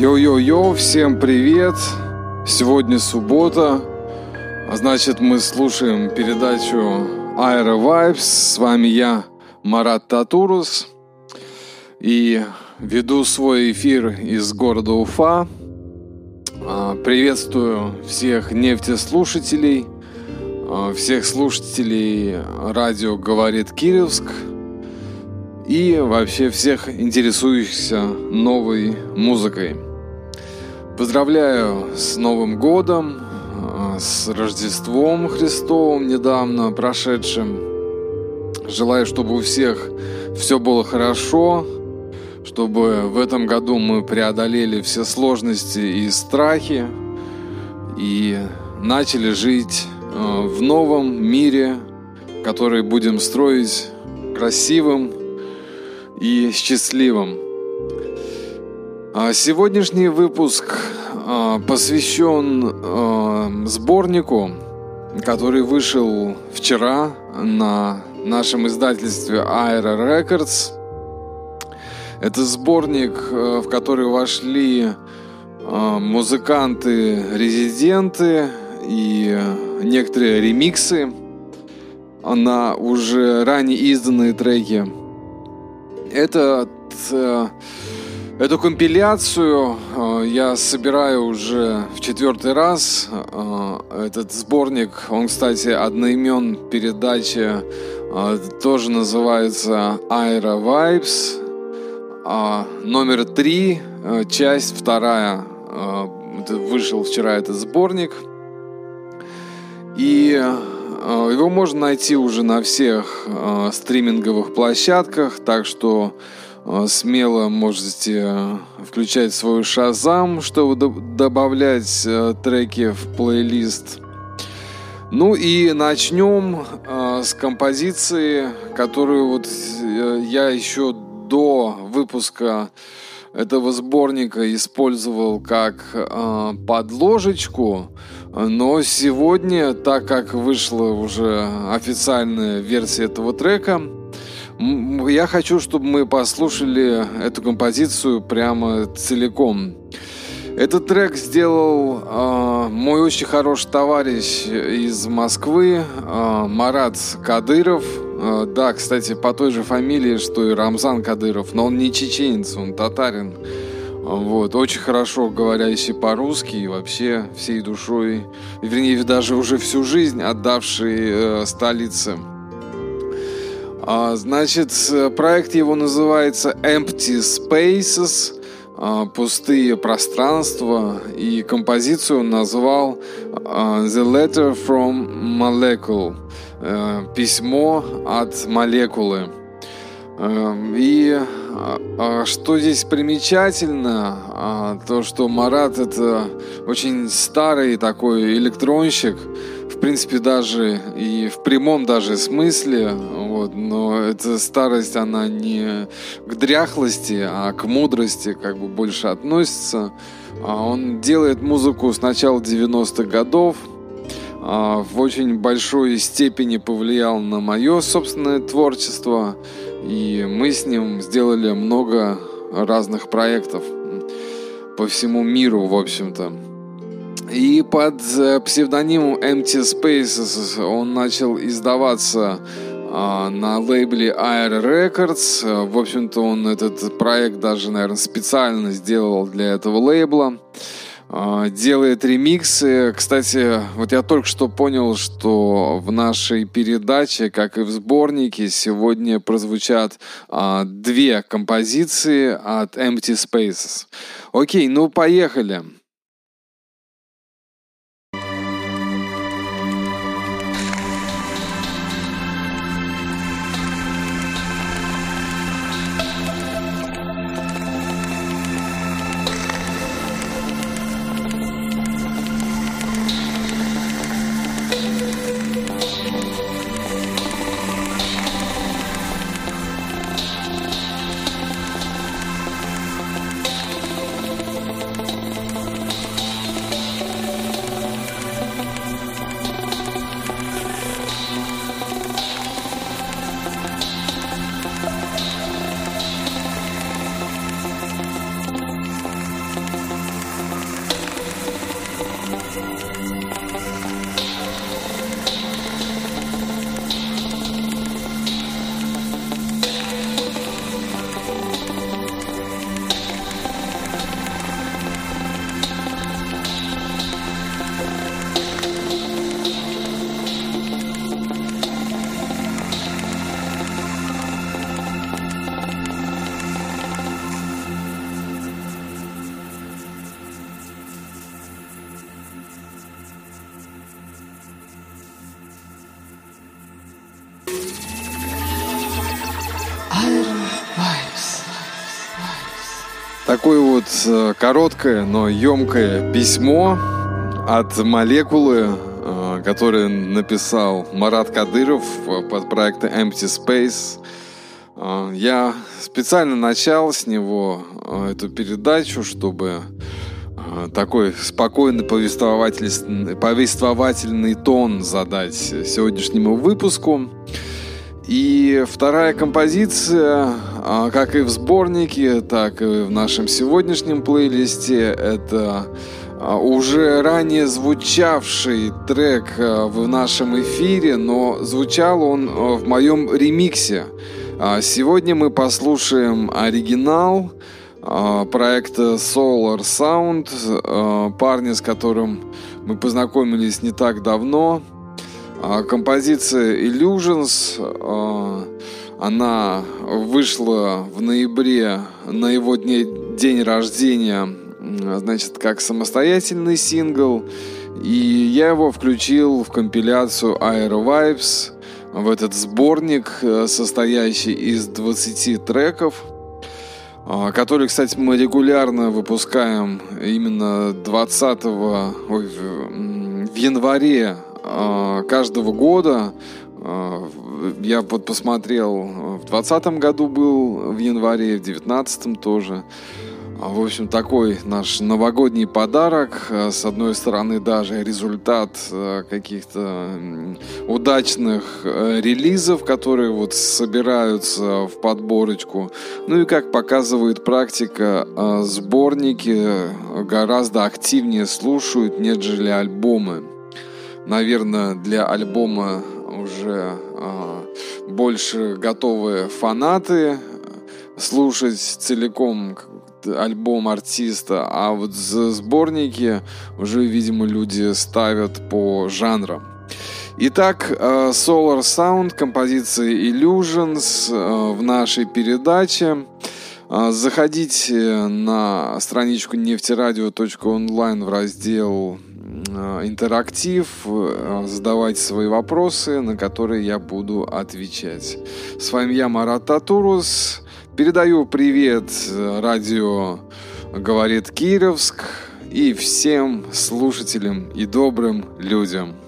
Йо-йо-йо, всем привет! Сегодня суббота, а значит мы слушаем передачу Aero Vibes. С вами я, Марат Татурус, и веду свой эфир из города Уфа. А, приветствую всех нефтеслушателей, всех слушателей радио «Говорит Кировск», и вообще всех интересующихся новой музыкой. Поздравляю с Новым годом, а, с Рождеством Христовым недавно прошедшим. Желаю, чтобы у всех все было хорошо, чтобы в этом году мы преодолели все сложности и страхи и начали жить в новом мире, который будем строить красивым и счастливым. А сегодняшний выпуск а, посвящен а, сборнику, который вышел вчера на нашем издательстве Aero Records. Это сборник, в который вошли музыканты-резиденты и некоторые ремиксы на уже ранее изданные треки. Этот Эту компиляцию э, я собираю уже в четвертый раз. Э, этот сборник, он, кстати, одноимен передачи, э, тоже называется Aero Vibes. Номер три, часть вторая. Вышел вчера этот сборник. И его можно найти уже на всех стриминговых площадках, так что Э, смело можете э, включать свой шазам, чтобы добавлять э, треки в плейлист. Ну и начнем с композиции, которую вот я еще до выпуска этого сборника использовал как подложечку, но сегодня, так как вышла уже официальная версия этого трека, я хочу, чтобы мы послушали эту композицию прямо целиком. Этот трек сделал э, мой очень хороший товарищ из Москвы, э, Марат Кадыров. Э, да, кстати, по той же фамилии, что и Рамзан Кадыров, но он не чеченец, он татарин. Вот, очень хорошо говорящий по-русски и вообще всей душой, вернее, даже уже всю жизнь отдавший э, столице. А, значит, проект его называется Empty Spaces, а, пустые пространства, и композицию он назвал а, The Letter from Molecule, э, письмо от молекулы. Эм, и что здесь примечательно, то, что Марат это очень старый такой электронщик, в принципе, даже и в прямом даже смысле, вот, но эта старость, она не к дряхлости, а к мудрости как бы больше относится. А он делает музыку с начала 90-х годов, а, в очень большой степени повлиял на мое собственное творчество, и мы с ним сделали много разных проектов по всему миру, в общем-то. И под э, псевдонимом Empty Spaces он начал издаваться а, на лейбле Air Records. В общем-то, он этот проект даже, наверное, специально сделал для этого лейбла. А, делает ремиксы. Кстати, вот я только что понял, что в нашей передаче, как и в сборнике, сегодня прозвучат а, две композиции от Empty Spaces. Окей, ну поехали. Короткое, но емкое письмо от молекулы, э, которое написал Марат Кадыров под проектом Empty Space. Э, я специально начал с него эту передачу, чтобы такой спокойный повествовательный, повествовательный тон задать сегодняшнему выпуску. И вторая композиция, как и в сборнике, так и в нашем сегодняшнем плейлисте, это а, уже ранее звучавший трек а, в нашем эфире, но звучал он в моем ремиксе. Сегодня мы послушаем оригинал проекта Solar Sound, парня, с которым мы познакомились не так давно – а, композиция Illusions, а, она вышла в ноябре на его дне, день рождения, значит, как самостоятельный сингл. И я его включил в компиляцию Aero Vibes, в этот сборник, э, состоящий из 20 треков, а, который, кстати, мы регулярно выпускаем именно 20 ой, в январе а, каждого года я вот посмотрел, в двадцатом году был в январе, в девятнадцатом тоже. А, в общем, такой наш новогодний подарок. С одной стороны, даже результат каких-то удачных релизов, которые вот собираются в подборочку. Ну и как показывает практика, сборники гораздо активнее слушают, нежели альбомы наверное, для альбома уже э, больше готовые фанаты слушать целиком альбом артиста, а вот сборники уже, видимо, люди ставят по жанрам. Итак, Solar Sound, композиция Illusions в нашей передаче. Заходите на страничку нефтерадио.онлайн в раздел Э, интерактив, э, задавать свои вопросы, на которые я буду отвечать. С вами я, Марат Татурус. Передаю привет э, радио «Говорит Кировск» и всем слушателям и добрым людям.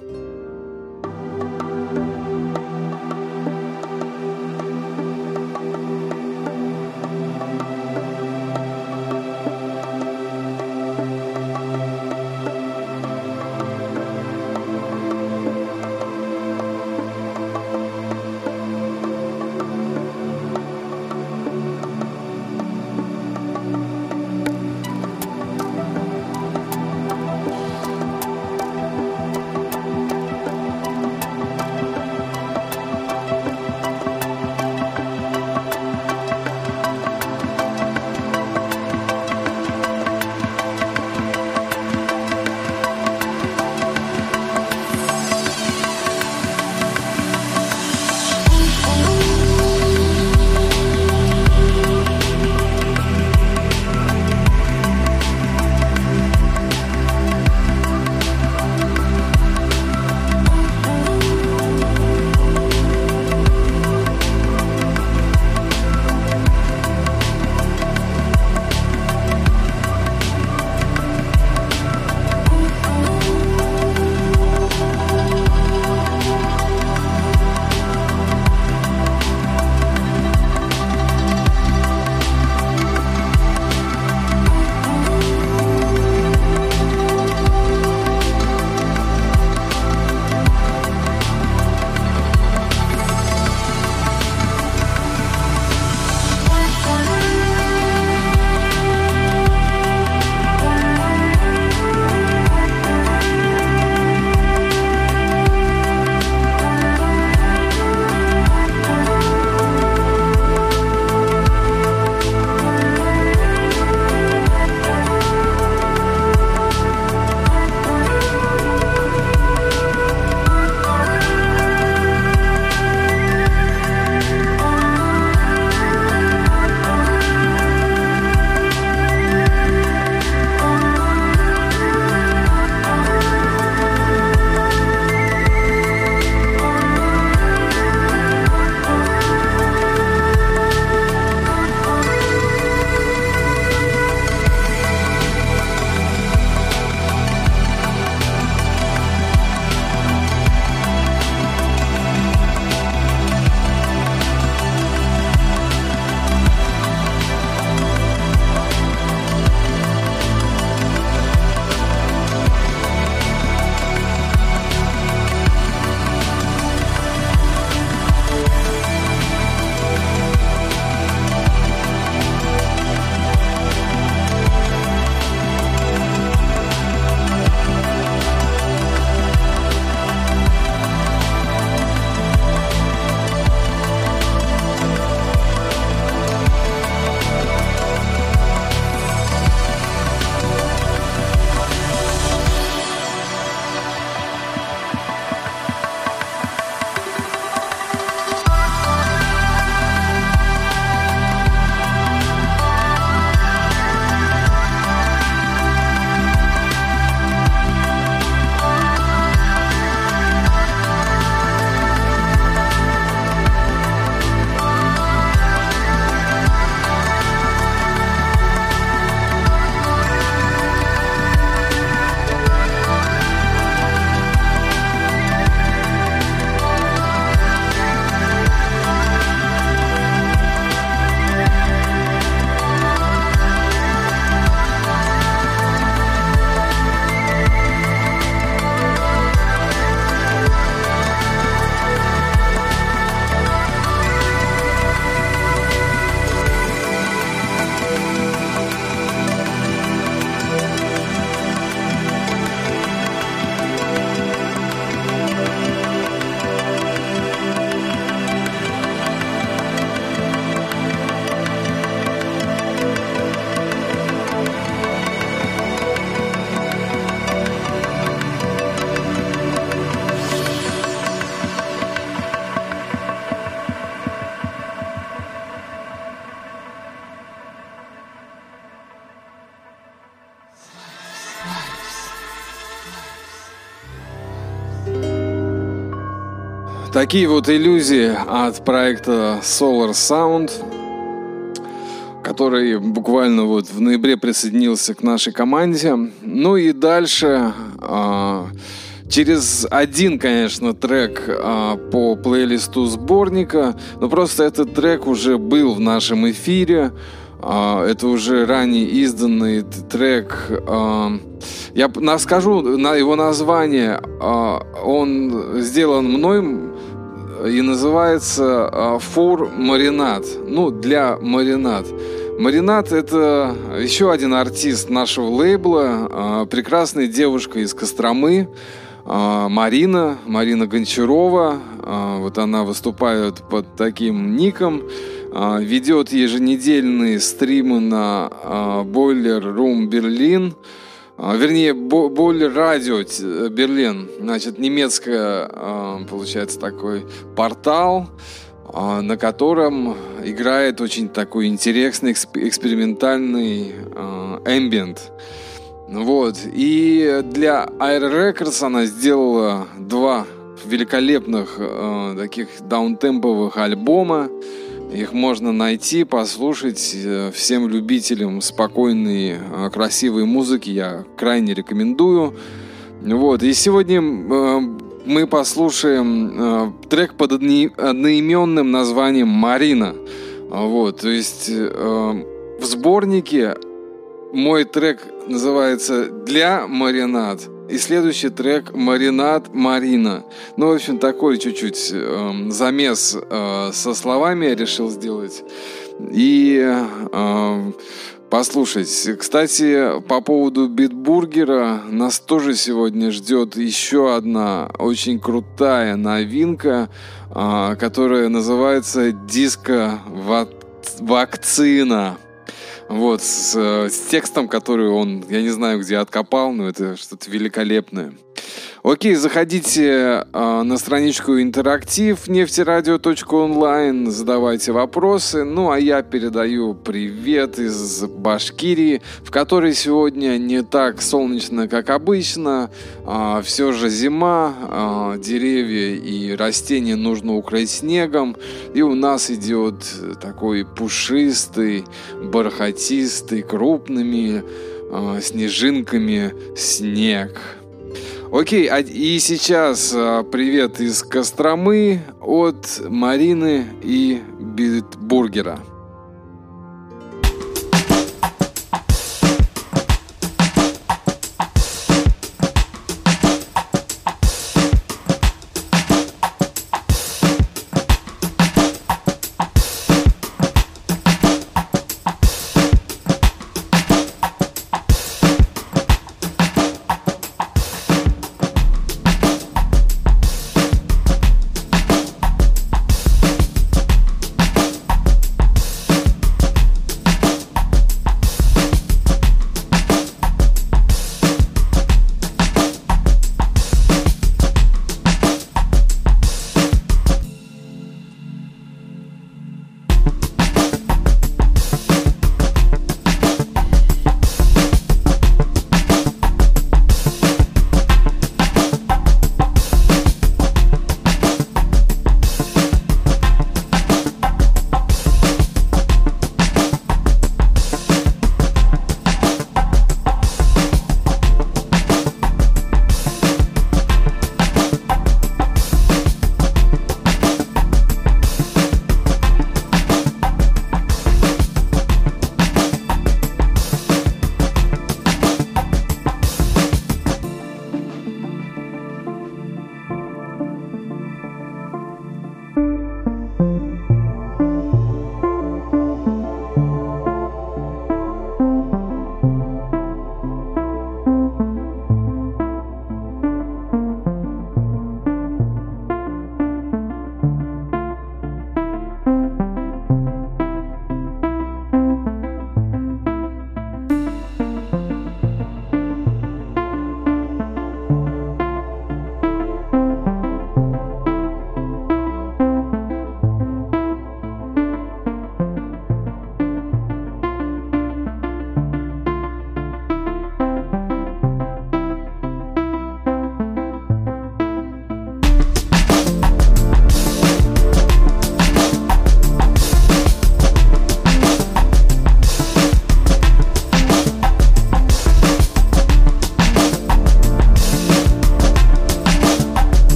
Такие вот иллюзии от проекта Solar Sound, который буквально вот в ноябре присоединился к нашей команде. Ну и дальше а, через один, конечно, трек а, по плейлисту сборника, но просто этот трек уже был в нашем эфире. А, это уже ранее изданный трек. А, я скажу на его название. А, он сделан мной и называется «Фур Маринад». Ну, для маринад. Маринад – это еще один артист нашего лейбла, прекрасная девушка из Костромы, Марина, Марина Гончарова. Вот она выступает под таким ником. А, ведет еженедельные стримы на Boiler Room Berlin, вернее, Boiler Radio Берлин, значит, немецкая, а, получается, такой портал, а, на котором играет очень такой интересный экспериментальный эмбиент. Вот. И для Air Records она сделала два великолепных таких даунтемповых альбома. Их можно найти, послушать. Э, всем любителям спокойной, э, красивой музыки я крайне рекомендую. Вот. И сегодня э, мы послушаем трек под одноименным названием «Марина». Вот. То есть в сборнике мой трек называется «Для маринад». И следующий трек «Маринад Марина». Ну, в общем, такой чуть-чуть э, замес э, со словами я решил сделать. И э, послушать. Кстати, по поводу битбургера нас тоже сегодня ждет еще одна очень крутая новинка, э, которая называется «Диско-вакцина». Вот, с, с текстом, который он, я не знаю, где откопал, но это что-то великолепное. Окей, заходите э, на страничку интерактив нефтерадио.онлайн, задавайте вопросы. Ну, а я передаю привет из Башкирии, в которой сегодня не так солнечно, как обычно. Э, все же зима, э, деревья и растения нужно укрыть снегом. И у нас идет такой пушистый, бархатистый, крупными э, снежинками снег. Окей, а, и сейчас а, привет из Костромы от Марины и Битбургера.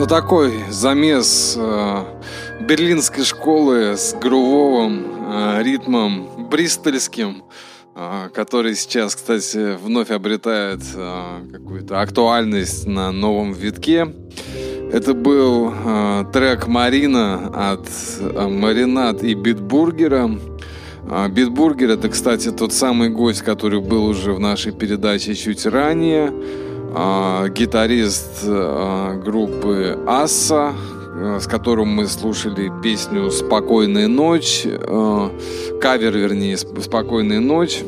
Ну такой замес э, берлинской школы с грувовым э, ритмом бристольским, э, который сейчас, кстати, вновь обретает э, какую-то актуальность на новом витке. Это был э, трек Марина от э, Маринад и Битбургера. Э, Битбургер это, кстати, тот самый гость, который был уже в нашей передаче чуть ранее. Э, гитарист э, группы Асса, э, с которым мы слушали песню «Спокойная ночь», э, кавер, вернее, «Спокойная ночь».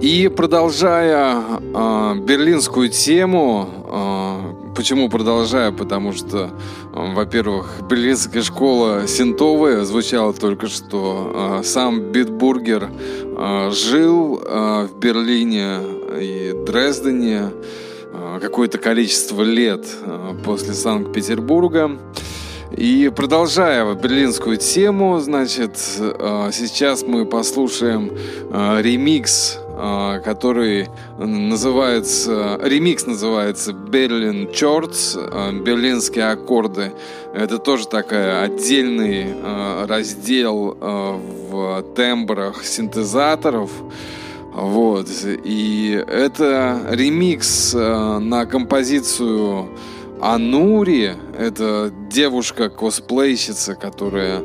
И продолжая берлинскую тему, почему продолжаю? Потому что, во-первых, берлинская школа синтовая звучала только что. Сам Битбургер жил в Берлине и Дрездене э, какое-то количество лет э, после Санкт-Петербурга. И продолжая берлинскую тему, значит, э, сейчас мы послушаем ремикс который называется, ремикс называется Chords, а, берлинские аккорды. Это тоже такая отдельный раздел в тембрах синтезаторов. Вот. И это ремикс на композицию Анури. Это девушка-косплейщица, которая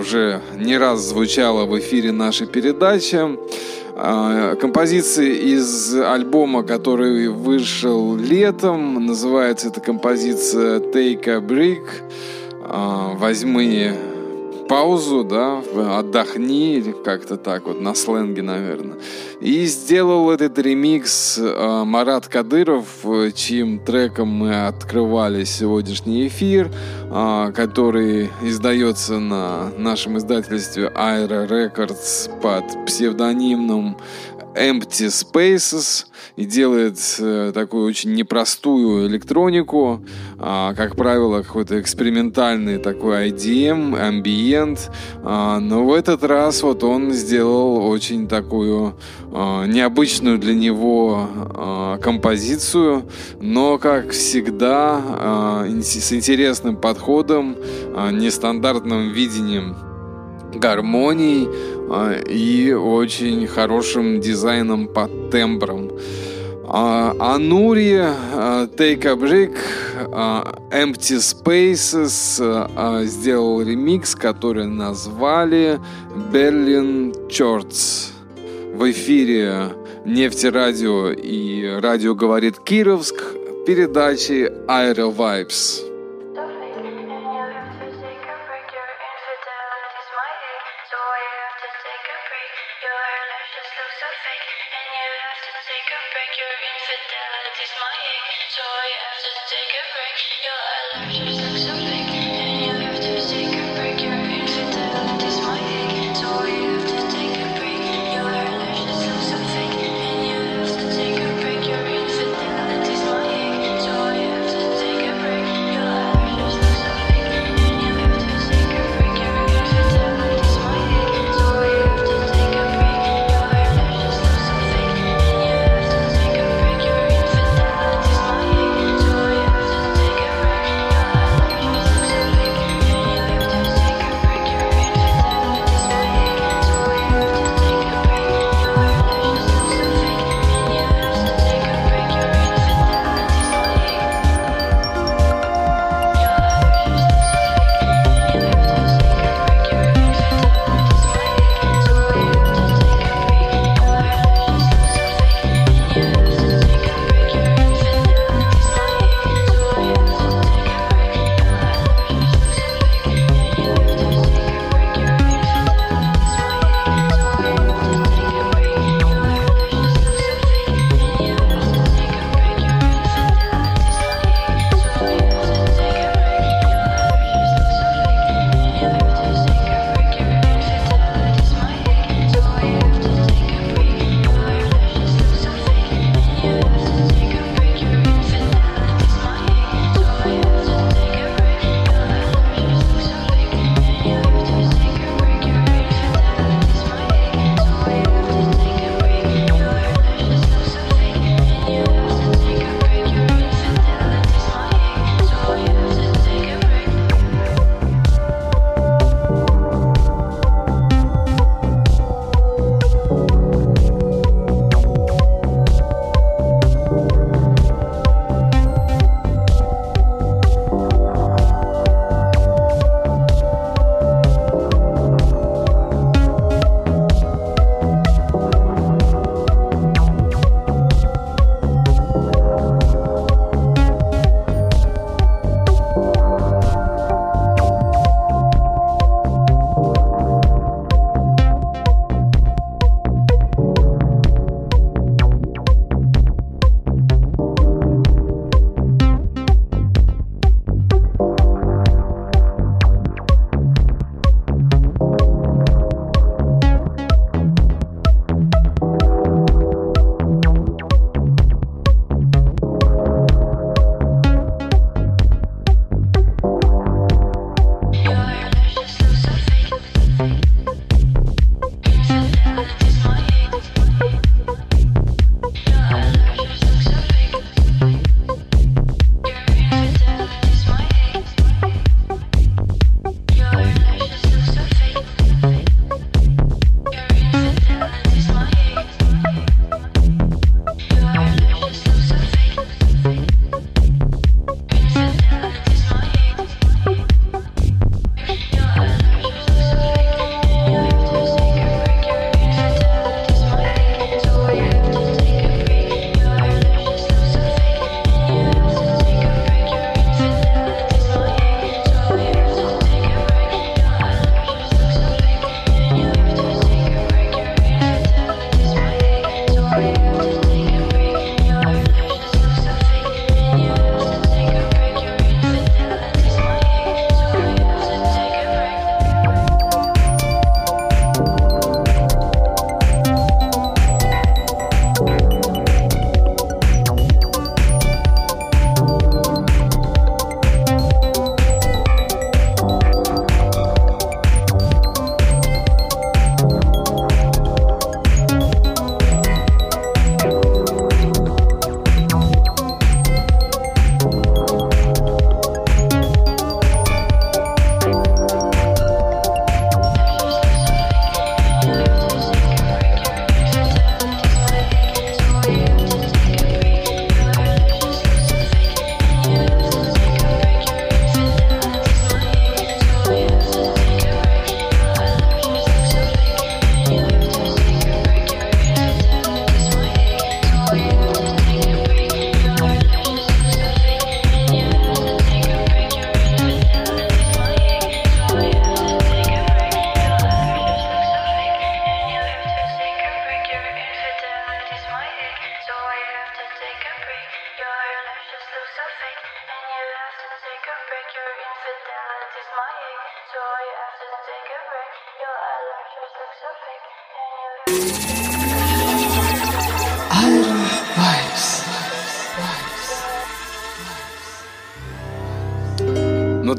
уже не раз звучала в эфире нашей передачи. А, композиции из альбома, который вышел летом. Называется эта композиция Take a Brick. А, возьми паузу, да, отдохни, как-то так вот, на сленге, наверное. И сделал этот ремикс э, Марат Кадыров, чьим треком мы открывали сегодняшний эфир, э, который издается на нашем издательстве Aero Records под псевдонимом Empty Spaces и делает э, такую очень непростую электронику, э, как правило, какой-то экспериментальный такой IDM, ambient, э, но в этот раз вот он сделал очень такую э, необычную для него композицию, но, как всегда, с интересным подходом, нестандартным видением гармонией э, и очень хорошим дизайном по тембрам. Анури, uh, Take a Break, Empty Spaces сделал ремикс, который назвали Berlin Chords. В эфире Нефтерадио и радио говорит Кировск передачи Aero Vibes.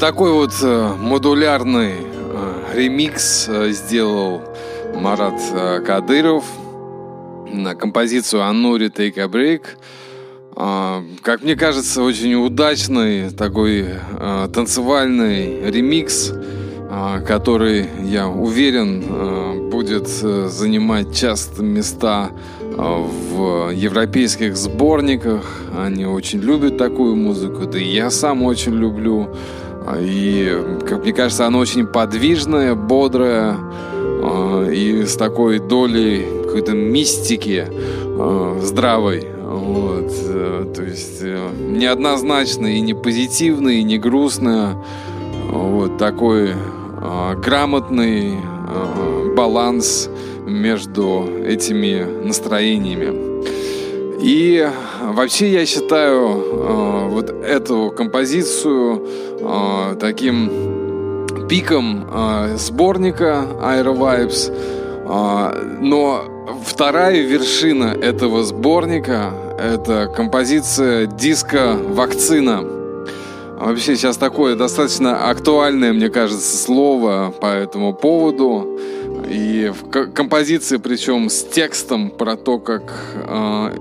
Такой вот э, модулярный э, ремикс э, сделал Марат Кадыров на композицию «Анури Take a Break». Э, как мне кажется, очень удачный такой танцевальный ремикс, э, который, я уверен, будет занимать часто места в европейских сборниках. Они очень любят такую музыку, да и я сам очень люблю. И, как мне кажется, она очень подвижная, бодрая и с такой долей какой-то мистики здравой. Вот. Э, то есть э, неоднозначно и не позитивно, и не грустно. Вот такой грамотный баланс между этими настроениями. И вообще я считаю э, вот эту композицию э, таким пиком э, сборника Aero Vibes. Э, но вторая вершина этого сборника — это композиция диска «Вакцина». Вообще сейчас такое достаточно актуальное, мне кажется, слово по этому поводу. И в композиции, причем с текстом про то, как э,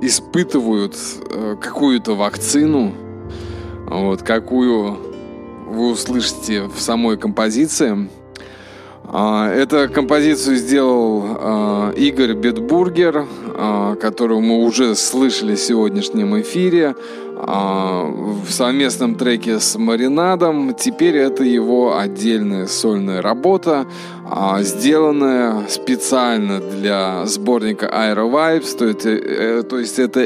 испытывают э, какую-то вакцину, вот, какую вы услышите в самой композиции. А, эту композицию сделал а, Игорь Бетбургер, а, которого мы уже слышали в сегодняшнем эфире в совместном треке с Маринадом. Теперь это его отдельная сольная работа, сделанная специально для сборника Aero Vibes. То есть, э, то есть это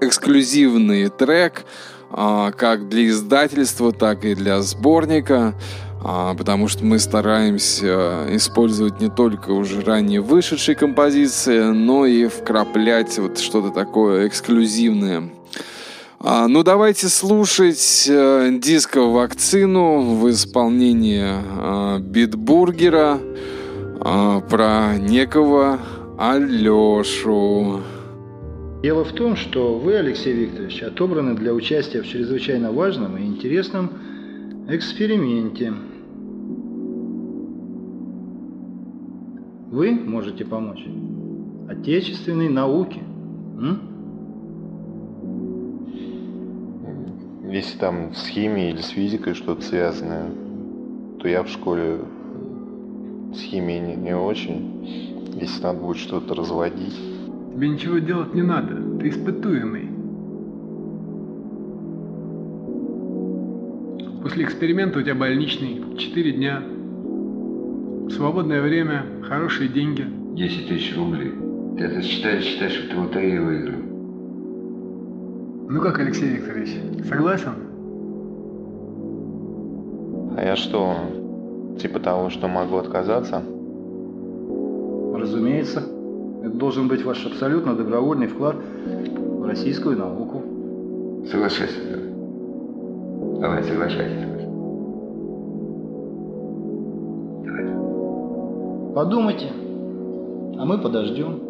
эксклюзивный трек как для издательства, так и для сборника а, потому что мы стараемся использовать не только уже ранее вышедшие композиции, но и вкраплять вот что-то такое эксклюзивное. А, ну, давайте слушать э, диско «Вакцину» в исполнении э, Битбургера э, про некого Алешу. Дело в том, что вы, Алексей Викторович, отобраны для участия в чрезвычайно важном и интересном эксперименте – Вы можете помочь отечественной науке. М? Если там с химией или с физикой что-то связанное, то я в школе с химией не, не очень. Если надо будет что-то разводить. Тебе ничего делать не надо. Ты испытуемый. После эксперимента у тебя больничный. Четыре дня. Свободное время, хорошие деньги. 10 тысяч рублей. Ты это считаешь, считаешь, что ты лотерею выиграл. Ну как, Алексей Викторович, согласен? А я что, типа того, что могу отказаться? Разумеется. Это должен быть ваш абсолютно добровольный вклад в российскую науку. Соглашайся. Давай, соглашайся. Подумайте, а мы подождем.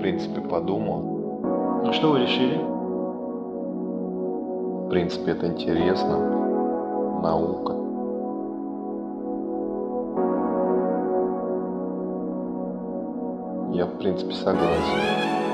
В принципе, подумал. Ну, что вы решили? В принципе, это интересно. Наука. Я, в принципе, согласен.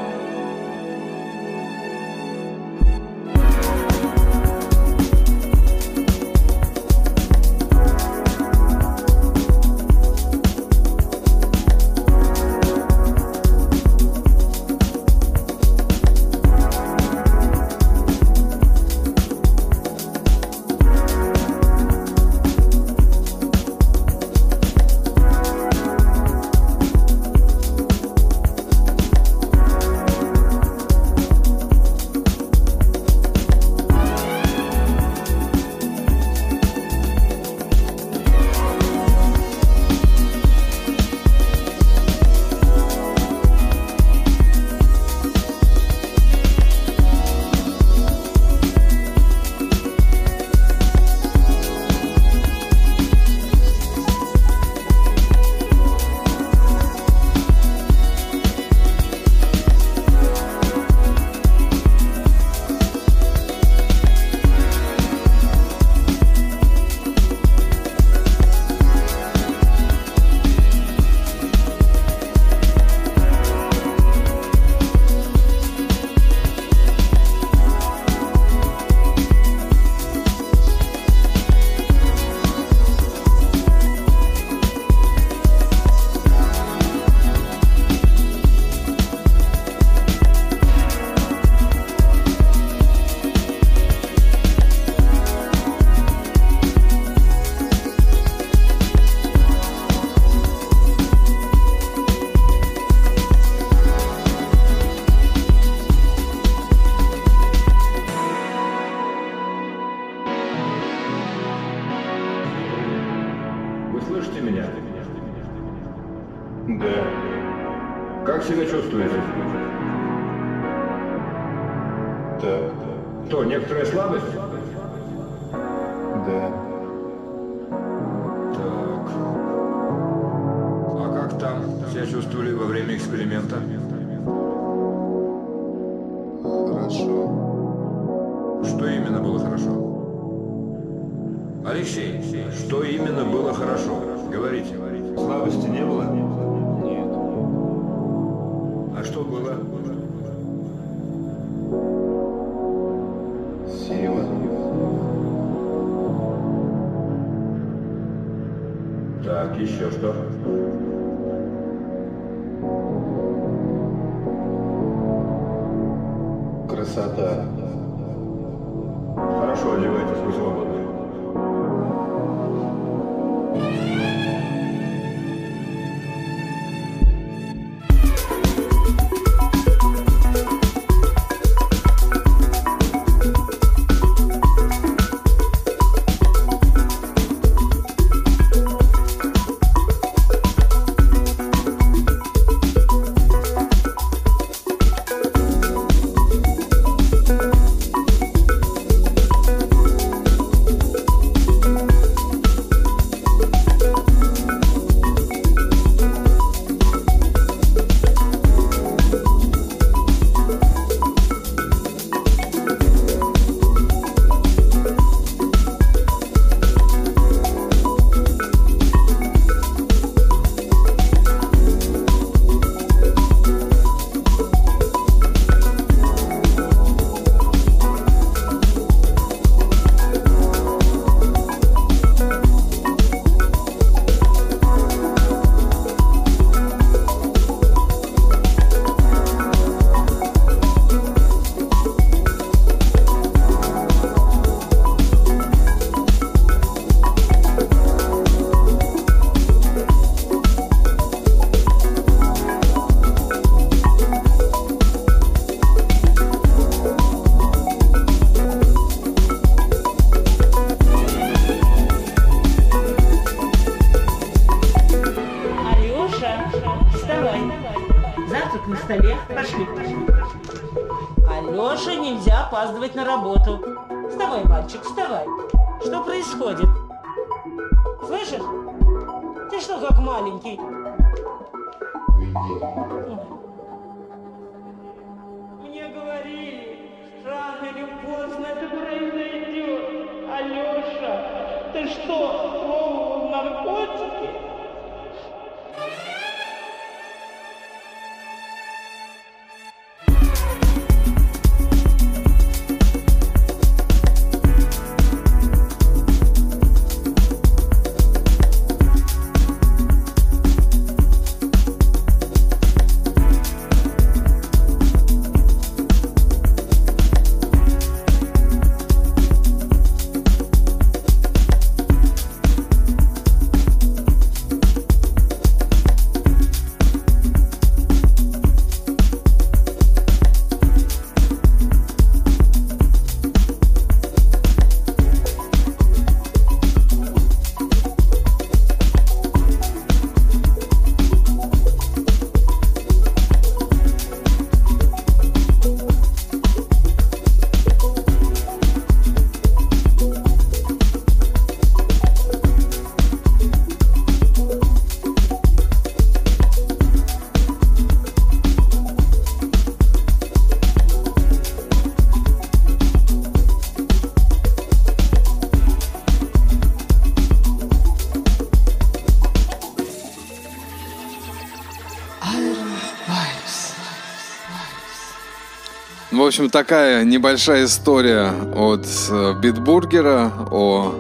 В общем, такая небольшая история от э, Битбургера о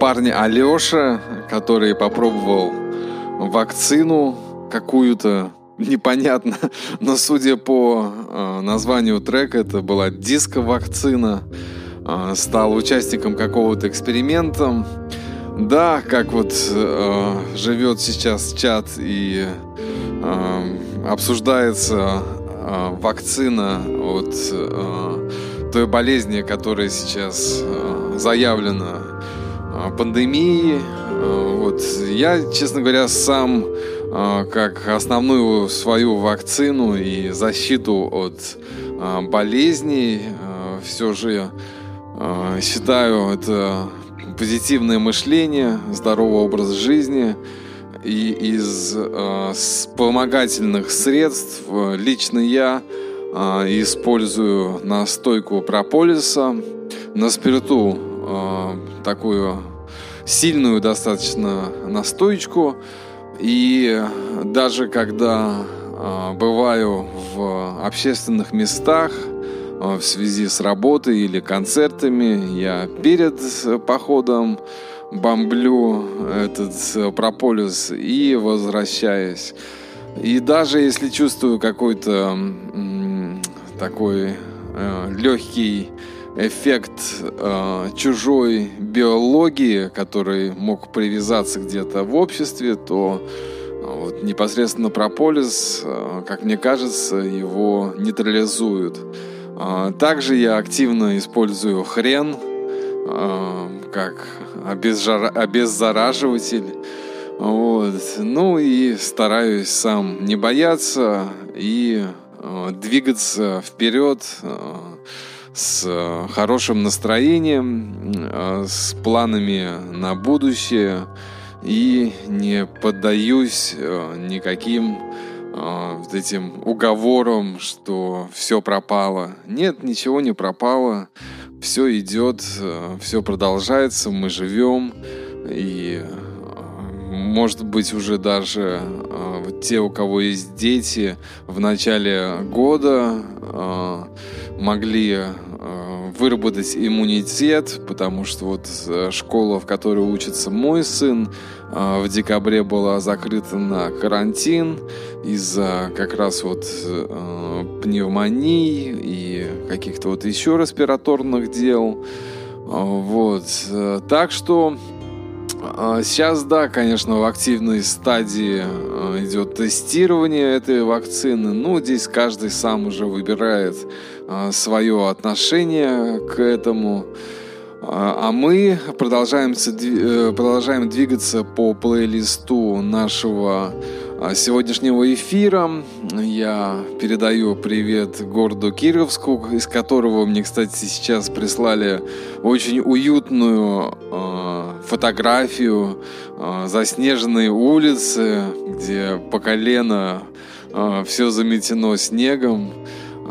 парне Алёше, который попробовал вакцину какую-то, непонятно, но судя по э, названию трека, это была диско-вакцина, э, стал участником какого-то эксперимента. Да, как вот э, живет сейчас чат и э, обсуждается э, вакцина от э, той болезни, которая сейчас э, заявлена э, пандемией. Э, вот я, честно говоря, сам э, как основную свою вакцину и защиту от э, болезней э, все же считаю это позитивное мышление, здоровый образ жизни. И из вспомогательных средств лично я использую настойку прополиса на спирту такую сильную достаточно настоечку. И даже когда э, бываю в общественных местах в связи с работой или концертами, я перед походом бомблю этот прополис и возвращаюсь. И даже если чувствую какой-то такой э, легкий эффект э, чужой биологии, который мог привязаться где-то в обществе, то э, вот непосредственно прополис, э, как мне кажется, его нейтрализует. Э, также я активно использую хрен э, как обезжара... обеззараживатель. Вот. Ну и стараюсь сам не бояться и двигаться вперед. Э, с э, хорошим настроением, э, с планами на будущее и не поддаюсь э, никаким вот этим уговорам, что все пропало. Нет, ничего не пропало. Все идет, все продолжается, мы живем. И может быть уже даже вот те, у кого есть дети, в начале года могли э, выработать иммунитет, потому что вот э, школа, в которой учится мой сын, э, в декабре была закрыта на карантин из-за как раз вот пневмонии и каких-то вот еще респираторных дел. Вот. Так что а, сейчас, да, конечно, в активной стадии а, идет тестирование этой вакцины. Ну, здесь каждый сам уже выбирает а, свое отношение к этому. А мы продолжаем, э, продолжаем двигаться по плейлисту нашего а, сегодняшнего эфира. Я передаю привет городу Кировску, из которого мне, кстати, сейчас прислали очень уютную э, фотографию э, заснеженной улицы, где по колено э, все заметено снегом.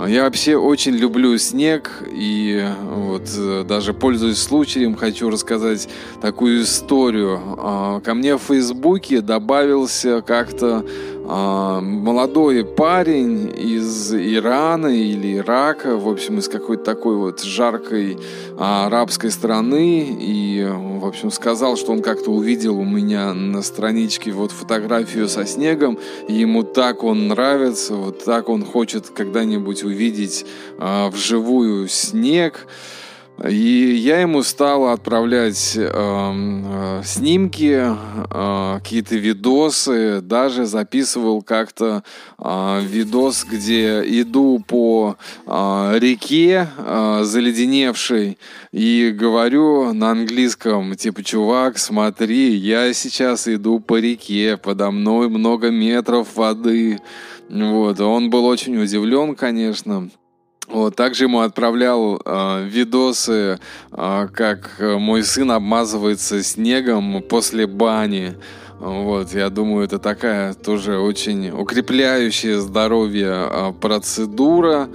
Я вообще очень люблю снег и вот э, даже пользуясь случаем хочу рассказать такую историю. А, ко мне в Фейсбуке добавился как-то молодой парень из Ирана или Ирака, в общем, из какой-то такой вот жаркой а, арабской страны, и, в общем, сказал, что он как-то увидел у меня на страничке вот фотографию со снегом, и ему так он нравится, вот так он хочет когда-нибудь увидеть а, вживую снег. И я ему стал отправлять эм, э, снимки, э, какие-то видосы, даже записывал как-то э, видос, где иду по э, реке э, заледеневшей и говорю на английском, типа, чувак, смотри, я сейчас иду по реке, подо мной много метров воды. Вот, он был очень удивлен, конечно. Вот, также ему отправлял э, видосы, э, как мой сын обмазывается снегом после бани. Вот, я думаю, это такая тоже очень укрепляющая здоровье э, процедура,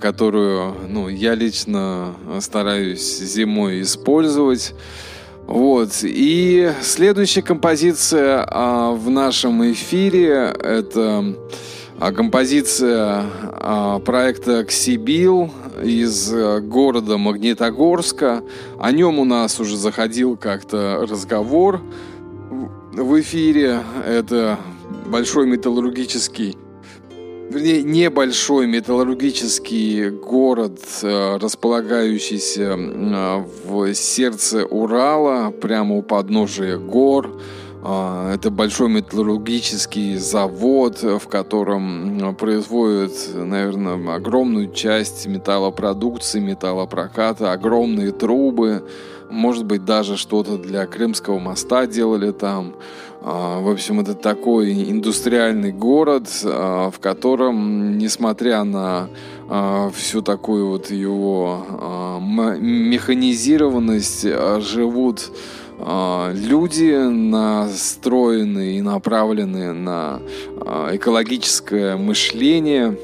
которую, ну, я лично стараюсь зимой использовать. Вот. И следующая композиция а, в нашем эфире это а композиция а, проекта «Ксибил» из э, города Магнитогорска. О нем у нас уже заходил как-то разговор в эфире. Это большой металлургический вернее, небольшой металлургический город, э, располагающийся в сердце Урала, прямо у подножия гор. А, это большой металлургический завод, в котором производят, наверное, огромную часть металлопродукции, металлопроката, огромные трубы. Может быть, даже что-то для Крымского моста делали там. А, в общем, это такой индустриальный город, а, в котором, несмотря на всю такую вот его механизированность живут люди, настроенные и направленные на э, экологическое мышление.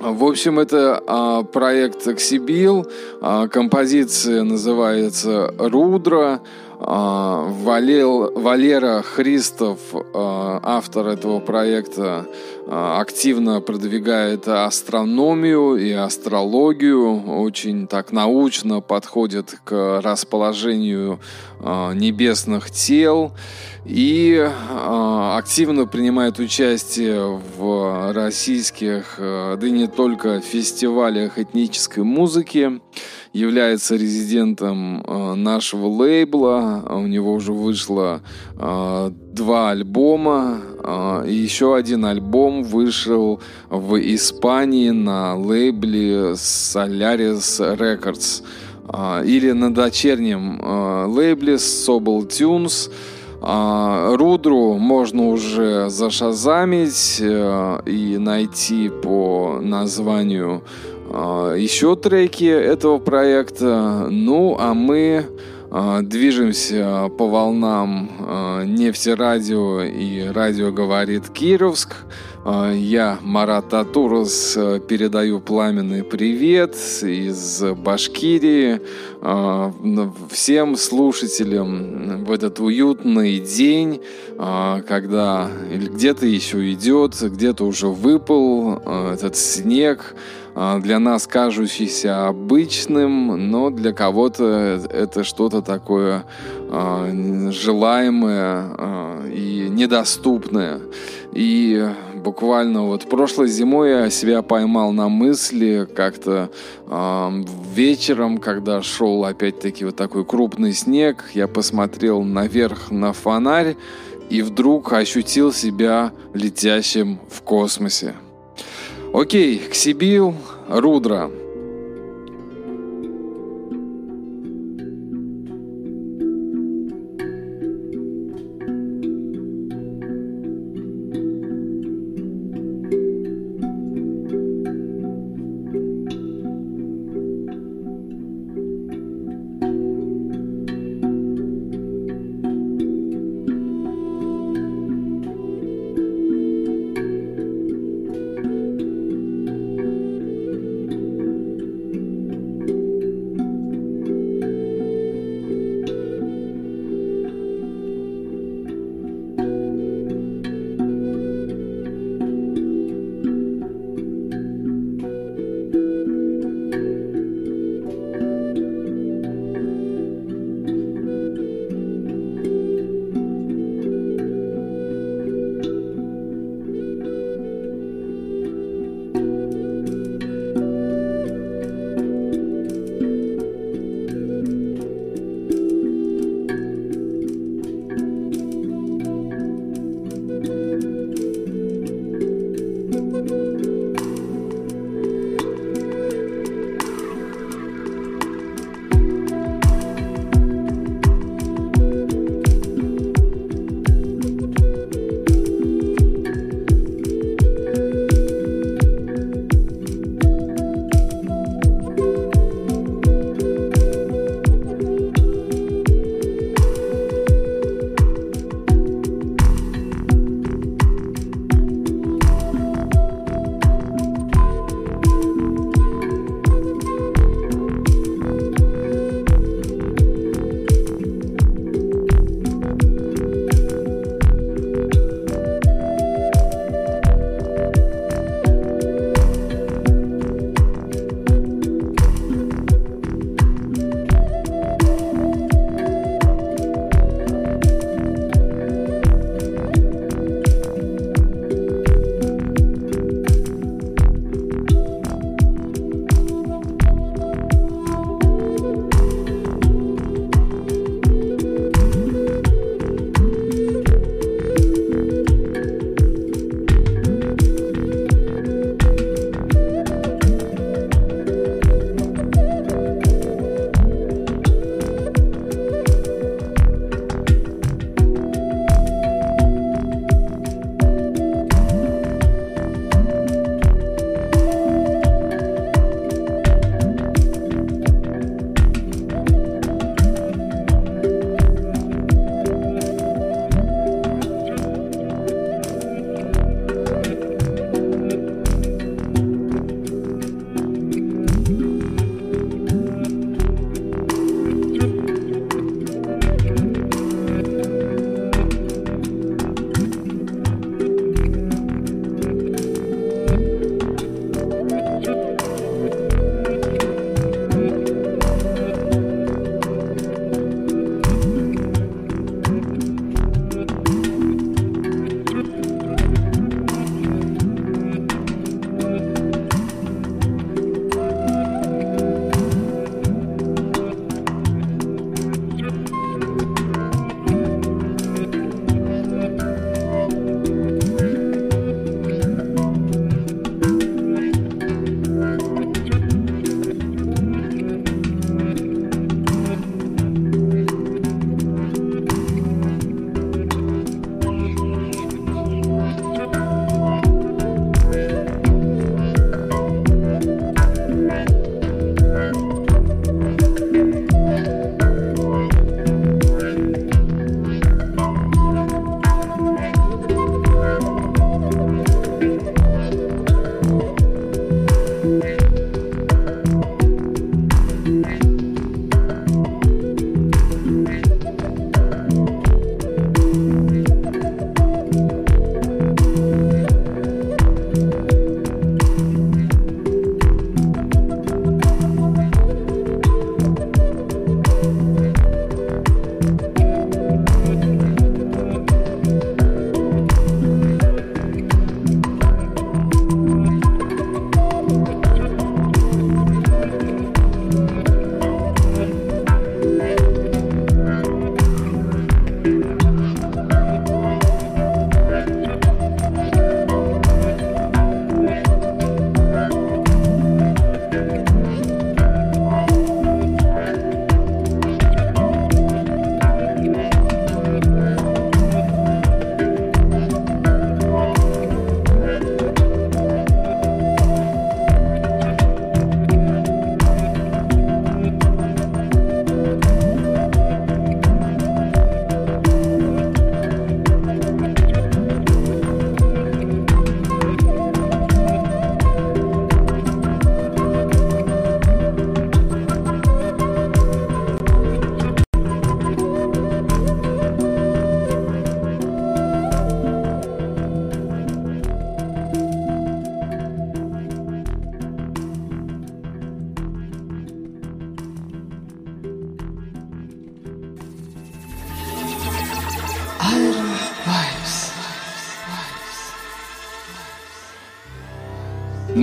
В общем, это а, проект Оксибил. А, композиция называется «Рудра». А, Валел, Валера Христов, а, автор этого проекта, а, активно продвигает астрономию и астрологию, очень так научно подходит к расположению небесных тел и активно принимает участие в российских, да и не только фестивалях этнической музыки является резидентом э, нашего лейбла. У него уже вышло э, два альбома. Э, и еще один альбом вышел в Испании на лейбле Solaris Records. Или на дочернем лейбле Sobel Tunes. Рудру можно уже зашазамить и найти по названию еще треки этого проекта. Ну, а мы а, движемся по волнам а, нефтерадио и радио говорит Кировск. Я, Марат Татурус, передаю пламенный привет из Башкирии всем слушателям в этот уютный день, когда где-то еще идет, где-то уже выпал этот снег, а, для нас кажущийся обычным, но для кого-то это что-то такое а, желаемое а, и недоступное. И буквально вот прошлой зимой я себя поймал на мысли как-то э, вечером, когда шел опять-таки вот такой крупный снег, я посмотрел наверх на фонарь и вдруг ощутил себя летящим в космосе. Окей, Ксибил, Рудра.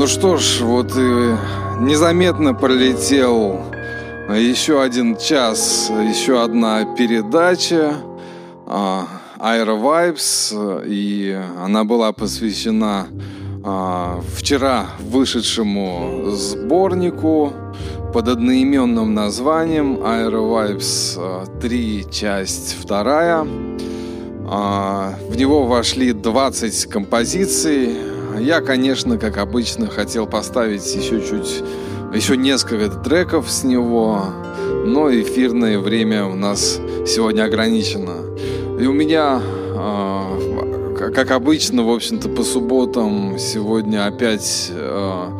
Ну что ж, вот и незаметно пролетел еще один час, еще одна передача а, Aero Vibes, и она была посвящена а, вчера вышедшему сборнику под одноименным названием Aero Vibes 3, часть 2. В него вошли 20 композиций, я, конечно, как обычно, хотел поставить еще чуть, еще несколько треков с него, но эфирное время у нас сегодня ограничено. И у меня, а, как обычно, в общем-то, по субботам сегодня опять а,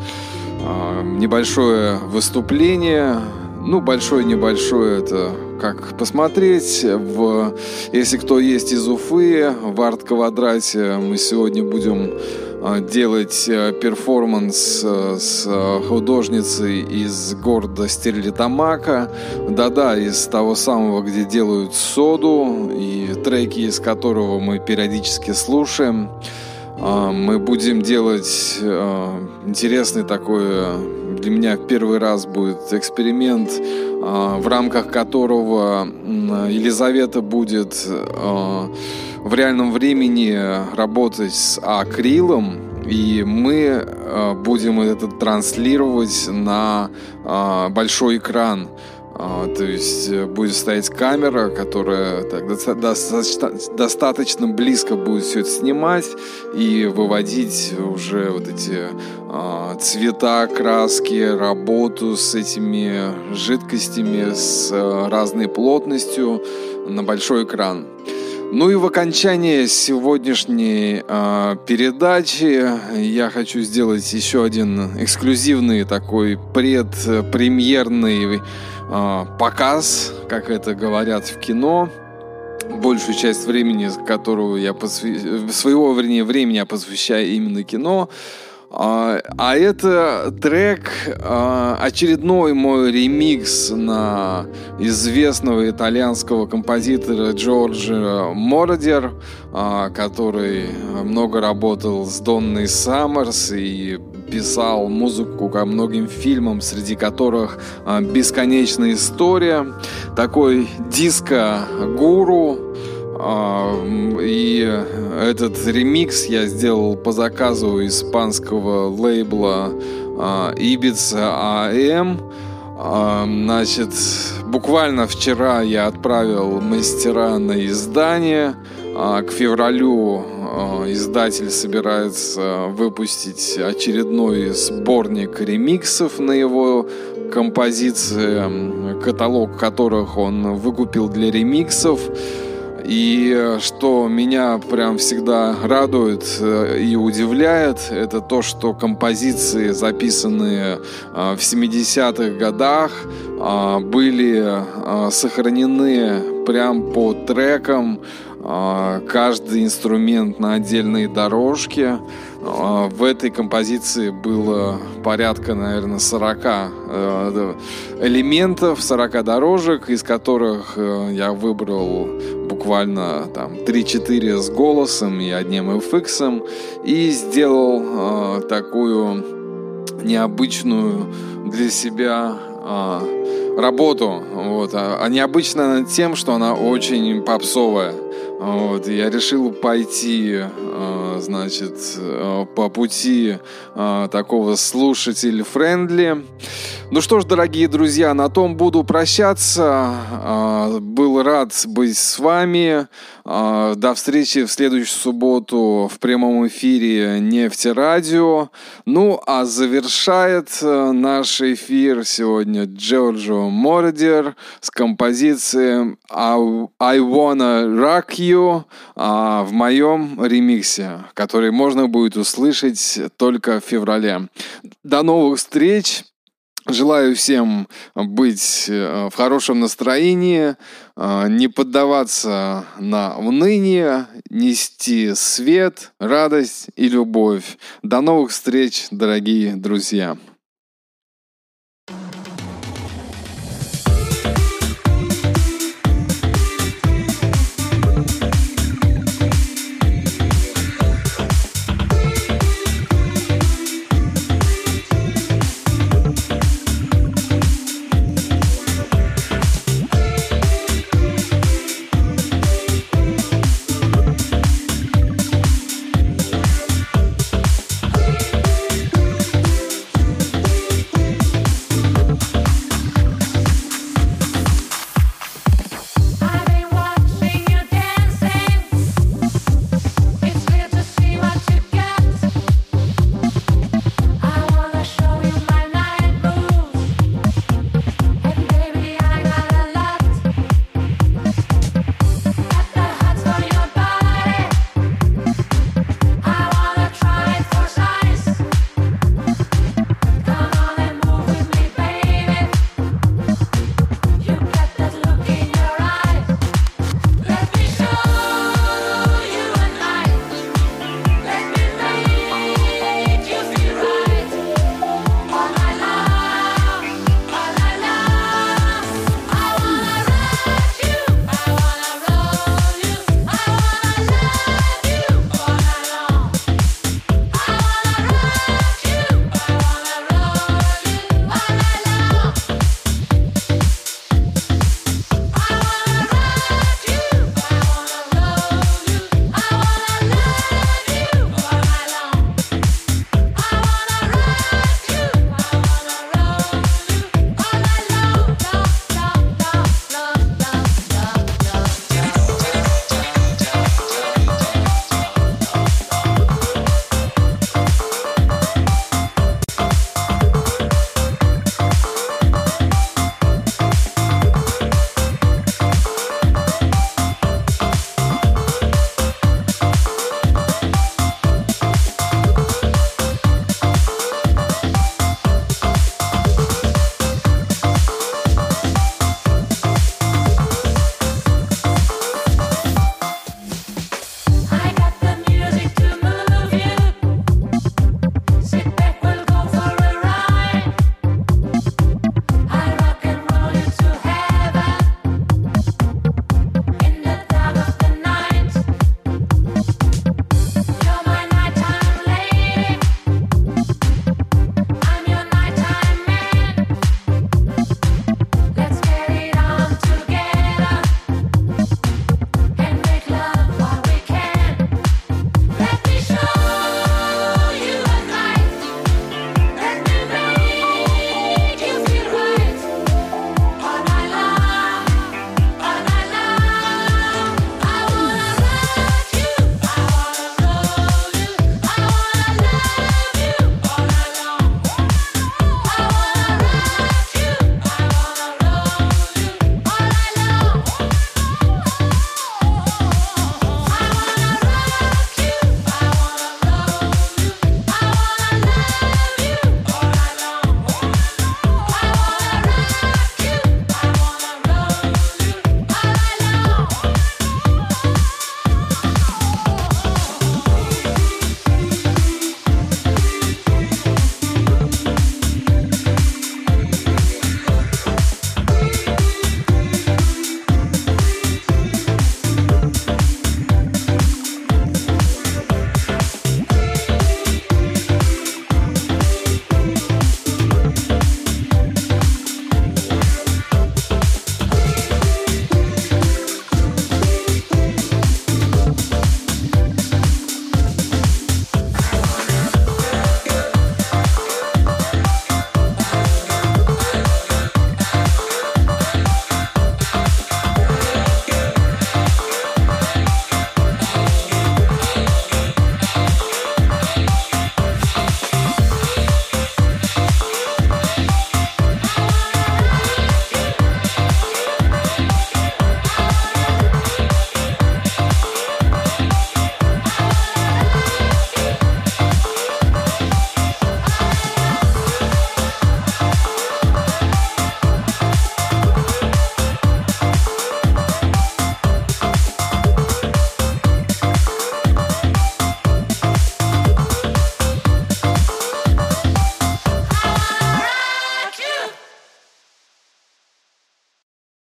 а, небольшое выступление. Ну, большое-небольшое это как посмотреть. В, если кто есть из Уфы, в арт-квадрате мы сегодня будем а, делать э, перформанс э, с э, художницей из города Стерлитамака. Да-да, из того самого, где делают соду, и треки из которого мы периодически слушаем. А, мы будем делать интересный такой, для меня первый раз будет эксперимент, а, в рамках которого Елизавета будет в реальном времени работать с акрилом, и мы э, будем это транслировать на большой экран. А, то есть э, будет стоять камера, которая так, достаточно, достаточно близко будет все это снимать и выводить уже вот эти а, цвета, краски, работу с этими жидкостями с разной плотностью на большой экран. Ну и в окончании сегодняшней э, передачи я хочу сделать еще один эксклюзивный такой предпремьерный э, показ, как это говорят в кино. Большую часть времени, которую я посвя... своего времени я посвящаю именно кино. А, а это трек, а, очередной мой ремикс на известного итальянского композитора Джорджа Мородер, а, который много работал с Донной Саммерс и писал музыку ко многим фильмам, среди которых «Бесконечная история», такой диско-гуру, и этот ремикс я сделал по заказу испанского лейбла Ibiza AM. Значит, буквально вчера я отправил мастера на издание. К февралю издатель собирается выпустить очередной сборник ремиксов на его композиции, каталог которых он выкупил для ремиксов. И э, что меня прям всегда радует э, и удивляет, это то, что композиции, записанные э, в 70-х годах, были сохранены прям по трекам, каждый инструмент на отдельной дорожке. В этой композиции было порядка, наверное, 40 элементов, 40 дорожек, из которых я выбрал буквально там 3-4 с голосом и одним FX, и сделал э, такую необычную для себя э, работу. Вот. А, а необычно тем, что она очень попсовая. Вот, я решил пойти, э, значит, э, по пути э, такого слушатель-френдли. Ну что ж, дорогие друзья, на том буду прощаться. Был рад быть с вами. До встречи в следующую субботу в прямом эфире Нефти Радио. Ну, а завершает наш эфир сегодня Джорджо Мордер с композицией I Wanna Rock You а, в моем ремиксе, который можно будет услышать только в феврале. До новых встреч! Желаю всем быть э, в хорошем настроении, э, не поддаваться на уныние, нести свет, радость и любовь. До новых встреч, дорогие друзья!